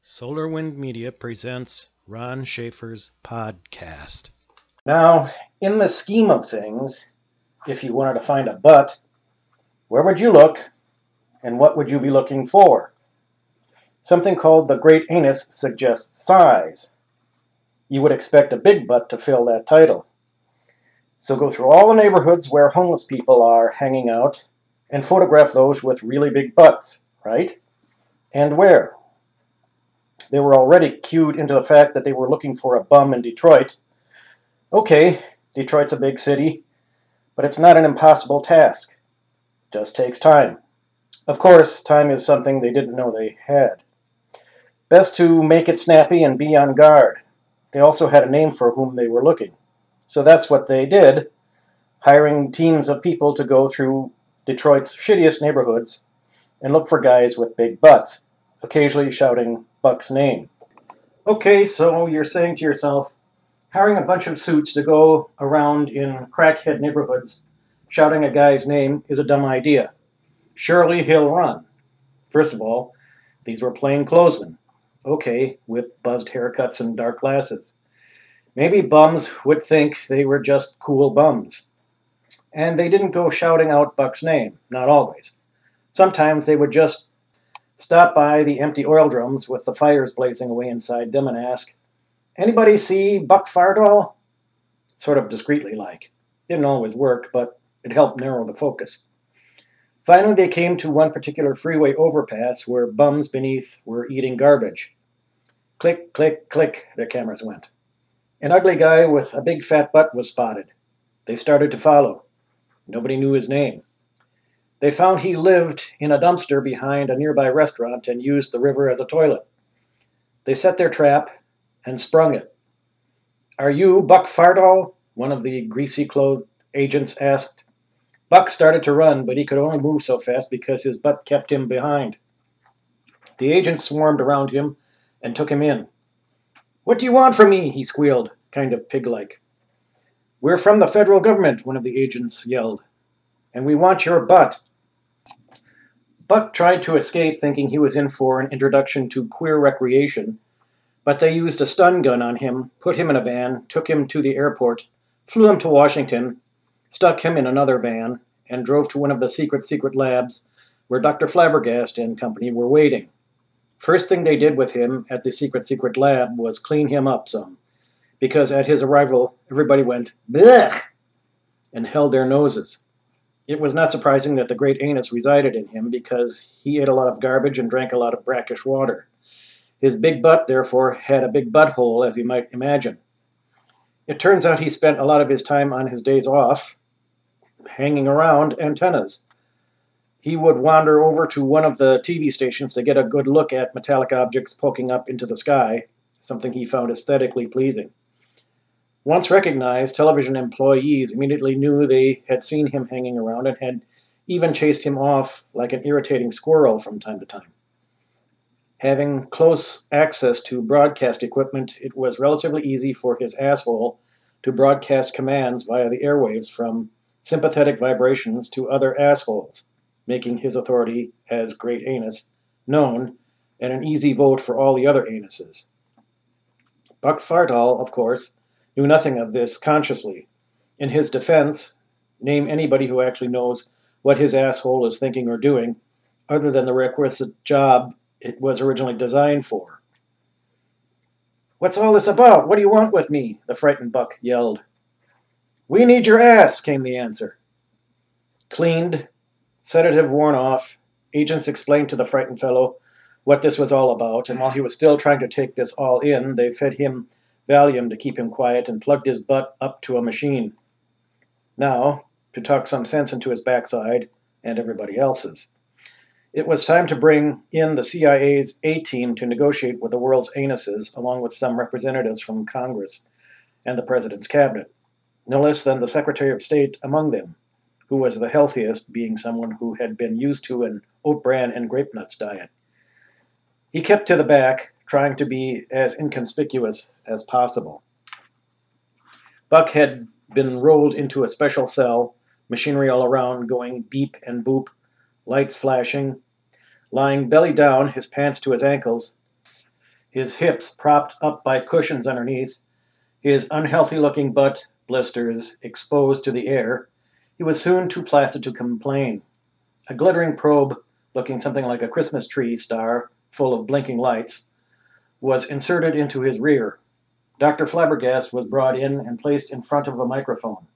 Solar Wind Media presents Ron Schaefer's podcast. Now, in the scheme of things, if you wanted to find a butt, where would you look and what would you be looking for? Something called the Great Anus suggests size. You would expect a big butt to fill that title. So go through all the neighborhoods where homeless people are hanging out and photograph those with really big butts, right? And where? They were already cued into the fact that they were looking for a bum in Detroit. Okay, Detroit's a big city, but it's not an impossible task. Just takes time. Of course, time is something they didn't know they had. Best to make it snappy and be on guard. They also had a name for whom they were looking. So that's what they did, hiring teams of people to go through Detroit's shittiest neighborhoods and look for guys with big butts, occasionally shouting Buck's name. Okay, so you're saying to yourself, hiring a bunch of suits to go around in crackhead neighborhoods shouting a guy's name is a dumb idea. Surely he'll run. First of all, these were plain clothesmen. Okay, with buzzed haircuts and dark glasses. Maybe bums would think they were just cool bums. And they didn't go shouting out Buck's name, not always. Sometimes they would just stop by the empty oil drums with the fires blazing away inside them and ask, Anybody see Buck Fardahl? Sort of discreetly like. Didn't always work, but it helped narrow the focus. Finally, they came to one particular freeway overpass where bums beneath were eating garbage. Click, click, click, their cameras went. An ugly guy with a big fat butt was spotted. They started to follow. Nobody knew his name. They found he lived in a dumpster behind a nearby restaurant and used the river as a toilet. They set their trap and sprung it. Are you Buck Fardahl? One of the greasy clothed agents asked. Buck started to run, but he could only move so fast because his butt kept him behind. The agents swarmed around him and took him in. What do you want from me? he squealed, kind of pig like. We're from the federal government, one of the agents yelled, and we want your butt. Buck tried to escape, thinking he was in for an introduction to queer recreation, but they used a stun gun on him, put him in a van, took him to the airport, flew him to Washington, stuck him in another van, and drove to one of the secret, secret labs where Dr. Flabbergast and company were waiting. First thing they did with him at the secret, secret lab was clean him up some, because at his arrival, everybody went, blech, and held their noses. It was not surprising that the great anus resided in him because he ate a lot of garbage and drank a lot of brackish water. His big butt, therefore, had a big butthole, as you might imagine. It turns out he spent a lot of his time on his days off hanging around antennas. He would wander over to one of the TV stations to get a good look at metallic objects poking up into the sky, something he found aesthetically pleasing. Once recognized, television employees immediately knew they had seen him hanging around and had even chased him off like an irritating squirrel from time to time. Having close access to broadcast equipment, it was relatively easy for his asshole to broadcast commands via the airwaves from sympathetic vibrations to other assholes, making his authority as Great Anus known and an easy vote for all the other anuses. Buck Fardahl, of course, knew nothing of this consciously. In his defense, name anybody who actually knows what his asshole is thinking or doing, other than the requisite job it was originally designed for. What's all this about? What do you want with me? The frightened buck yelled. We need your ass, came the answer. Cleaned, sedative worn off, agents explained to the frightened fellow what this was all about, and while he was still trying to take this all in, they fed him Valium to keep him quiet and plugged his butt up to a machine. Now, to talk some sense into his backside and everybody else's. It was time to bring in the CIA's A team to negotiate with the world's anuses, along with some representatives from Congress and the President's cabinet. No less than the Secretary of State among them, who was the healthiest, being someone who had been used to an oat bran and grape nuts diet. He kept to the back, trying to be as inconspicuous as possible. Buck had been rolled into a special cell machinery all around going beep and boop, lights flashing, lying belly down, his pants to his ankles, his hips propped up by cushions underneath, his unhealthy looking butt blisters exposed to the air, he was soon too placid to complain. A glittering probe, looking something like a Christmas tree star full of blinking lights, was inserted into his rear. Dr. Flabbergast was brought in and placed in front of a microphone.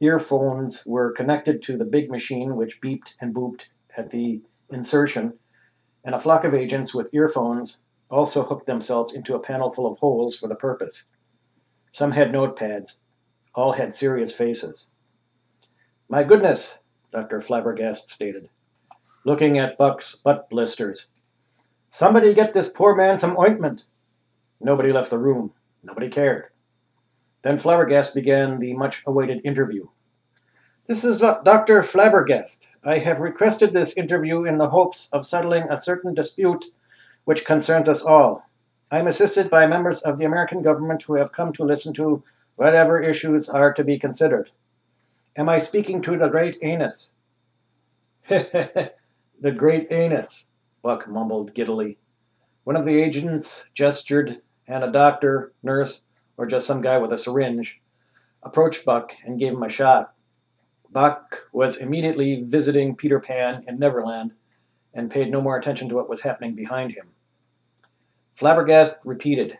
Earphones were connected to the big machine, which beeped and booped at the insertion, and a flock of agents with earphones also hooked themselves into a panel full of holes for the purpose. Some had notepads. All had serious faces. My goodness, Dr. Flabbergast stated, looking at Buck's butt blisters. Somebody get this poor man some ointment. Nobody left the room. Nobody cared. Then Flabbergast began the much awaited interview. This is Dr. Flabbergast. I have requested this interview in the hopes of settling a certain dispute which concerns us all. I am assisted by members of the American government who have come to listen to whatever issues are to be considered. Am I speaking to the great anus? the great anus, Buck mumbled giddily. One of the agents gestured, and a doctor, nurse, or just some guy with a syringe, approached Buck and gave him a shot. Buck was immediately visiting Peter Pan in Neverland and paid no more attention to what was happening behind him. Flabbergast repeated,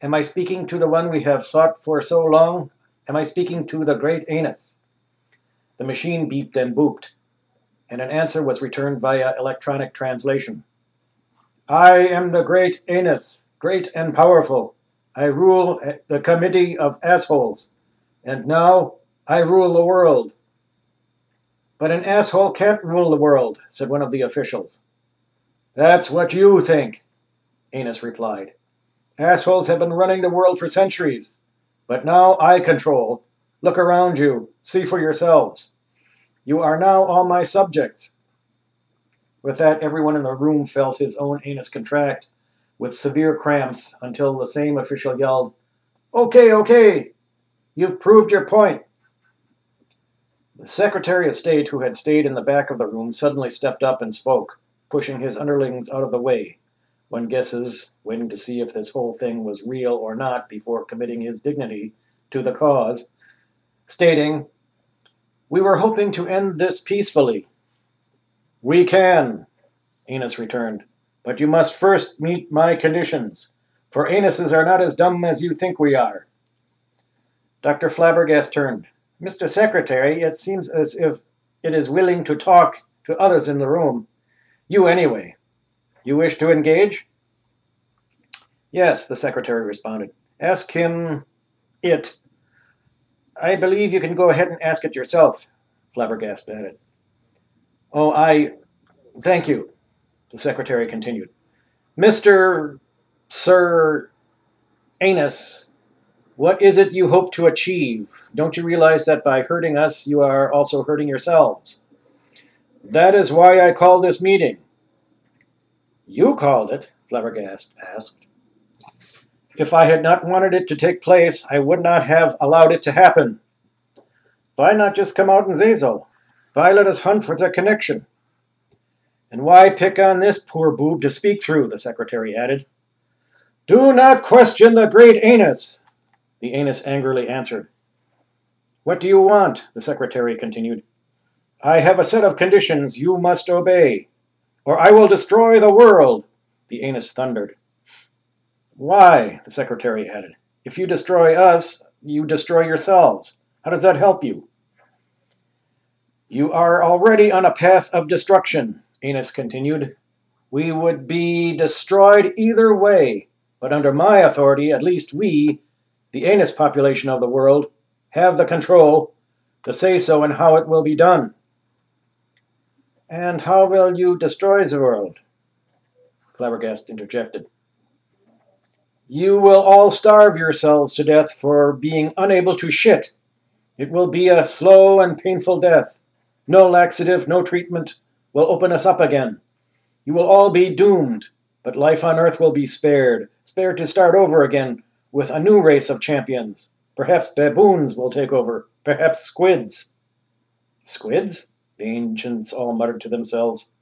Am I speaking to the one we have sought for so long? Am I speaking to the great anus? The machine beeped and booped, and an answer was returned via electronic translation. I am the great anus, great and powerful. I rule the committee of assholes. And now I rule the world. But an asshole can't rule the world, said one of the officials. That's what you think, Anus replied. Assholes have been running the world for centuries. But now I control. Look around you. See for yourselves. You are now all my subjects. With that, everyone in the room felt his own anus contract with severe cramps until the same official yelled, Okay, okay, you've proved your point. The Secretary of State, who had stayed in the back of the room, suddenly stepped up and spoke, pushing his underlings out of the way. One guesses, waiting to see if this whole thing was real or not before committing his dignity to the cause, stating, We were hoping to end this peacefully. We can, Anus returned, but you must first meet my conditions, for anuses are not as dumb as you think we are. Dr. Flabbergast turned. Mr. Secretary, it seems as if it is willing to talk to others in the room. You, anyway. You wish to engage? Yes, the secretary responded. Ask him it. I believe you can go ahead and ask it yourself, Flabbergast added. Oh, I. Thank you, the secretary continued. Mr. Sir Anus what is it you hope to achieve? Don't you realize that by hurting us, you are also hurting yourselves? That is why I call this meeting. You called it, Flabbergast asked. If I had not wanted it to take place, I would not have allowed it to happen. Why not just come out and say so? Why let us hunt for the connection? And why pick on this poor boob to speak through, the secretary added. Do not question the great anus, the anus angrily answered. What do you want? the secretary continued. I have a set of conditions you must obey, or I will destroy the world, the anus thundered. Why? the secretary added. If you destroy us, you destroy yourselves. How does that help you? You are already on a path of destruction, Anus continued. We would be destroyed either way, but under my authority, at least we, the anus population of the world, have the control to say so and how it will be done. And how will you destroy the world? Flabbergast interjected. You will all starve yourselves to death for being unable to shit. It will be a slow and painful death. No laxative, no treatment will open us up again. You will all be doomed, but life on earth will be spared, spared to start over again with a new race of champions. Perhaps baboons will take over, perhaps squids. Squids? The ancients all muttered to themselves.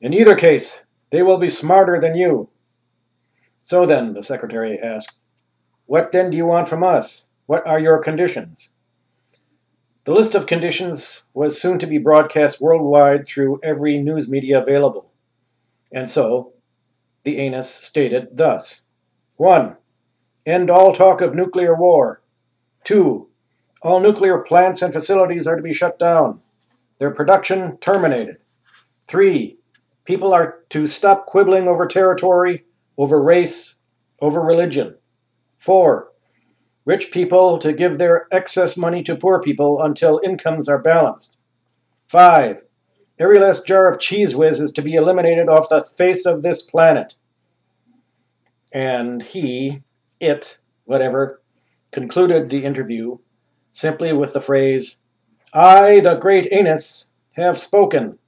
In either case, they will be smarter than you. So then, the secretary asked, What then do you want from us? What are your conditions? The list of conditions was soon to be broadcast worldwide through every news media available. And so, the anus stated thus 1. End all talk of nuclear war. 2. All nuclear plants and facilities are to be shut down, their production terminated. 3. People are to stop quibbling over territory, over race, over religion. 4. Rich people to give their excess money to poor people until incomes are balanced. 5. Every last jar of Cheez Whiz is to be eliminated off the face of this planet. And he, it, whatever, concluded the interview simply with the phrase, I, the great Anus, have spoken.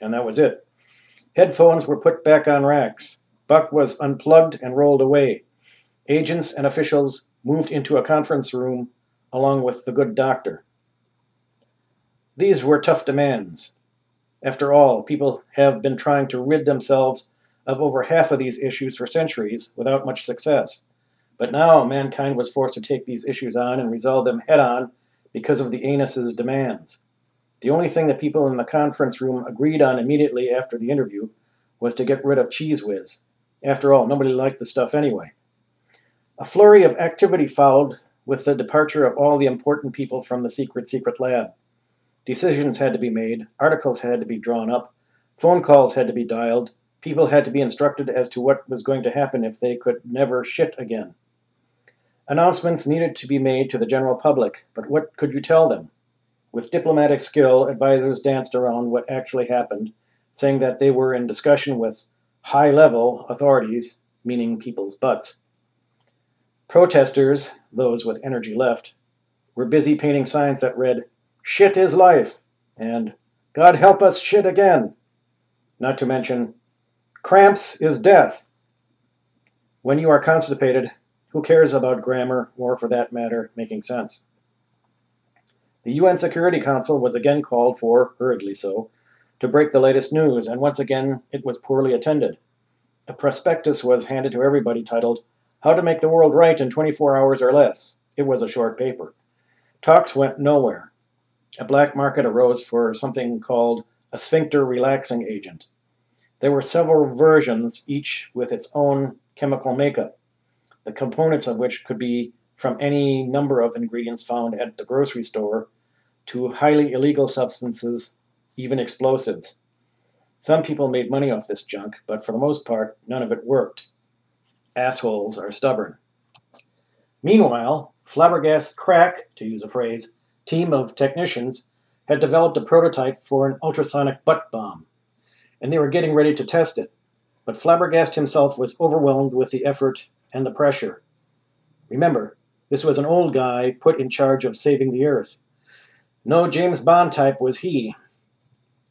And that was it. Headphones were put back on racks. Buck was unplugged and rolled away. Agents and officials moved into a conference room along with the good doctor. These were tough demands. After all, people have been trying to rid themselves of over half of these issues for centuries without much success. But now mankind was forced to take these issues on and resolve them head on because of the Anus's demands. The only thing that people in the conference room agreed on immediately after the interview was to get rid of Cheez Whiz. After all, nobody liked the stuff anyway. A flurry of activity followed with the departure of all the important people from the secret, secret lab. Decisions had to be made, articles had to be drawn up, phone calls had to be dialed, people had to be instructed as to what was going to happen if they could never shit again. Announcements needed to be made to the general public, but what could you tell them? With diplomatic skill, advisors danced around what actually happened, saying that they were in discussion with high level authorities, meaning people's butts. Protesters, those with energy left, were busy painting signs that read, Shit is life, and God help us shit again. Not to mention, Cramps is death. When you are constipated, who cares about grammar, or for that matter, making sense? The UN Security Council was again called for, hurriedly so, to break the latest news, and once again it was poorly attended. A prospectus was handed to everybody titled, How to Make the World Right in 24 Hours or Less. It was a short paper. Talks went nowhere. A black market arose for something called a sphincter relaxing agent. There were several versions, each with its own chemical makeup the components of which could be from any number of ingredients found at the grocery store to highly illegal substances, even explosives. Some people made money off this junk, but for the most part, none of it worked. Assholes are stubborn. Meanwhile, Flabbergast's crack, to use a phrase, team of technicians had developed a prototype for an ultrasonic butt bomb, and they were getting ready to test it. But Flabbergast himself was overwhelmed with the effort and the pressure. Remember, this was an old guy put in charge of saving the Earth. No James Bond type was he,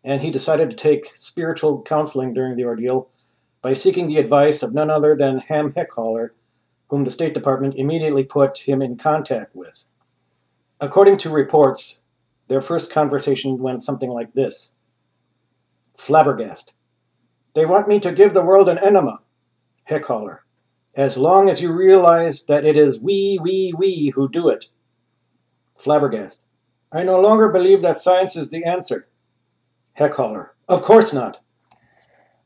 and he decided to take spiritual counseling during the ordeal by seeking the advice of none other than Ham Heckholler, whom the State Department immediately put him in contact with. According to reports, their first conversation went something like this Flabbergast. They want me to give the world an enema. Heckholler as long as you realize that it is we, we, we who do it. Flabbergast. I no longer believe that science is the answer. Heckholler. Of course not.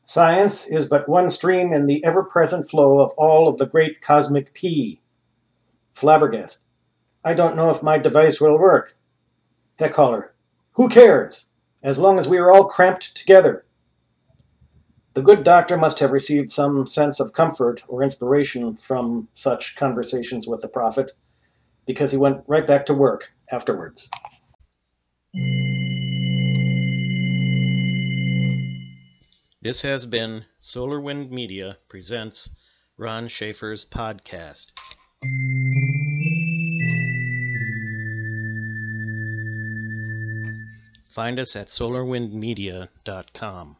Science is but one stream in the ever present flow of all of the great cosmic P. Flabbergast. I don't know if my device will work. Heckholler. Who cares? As long as we are all cramped together. The good doctor must have received some sense of comfort or inspiration from such conversations with the prophet, because he went right back to work afterwards. This has been Solar Wind Media presents Ron Schaefer's podcast. Find us at solarwindmedia.com.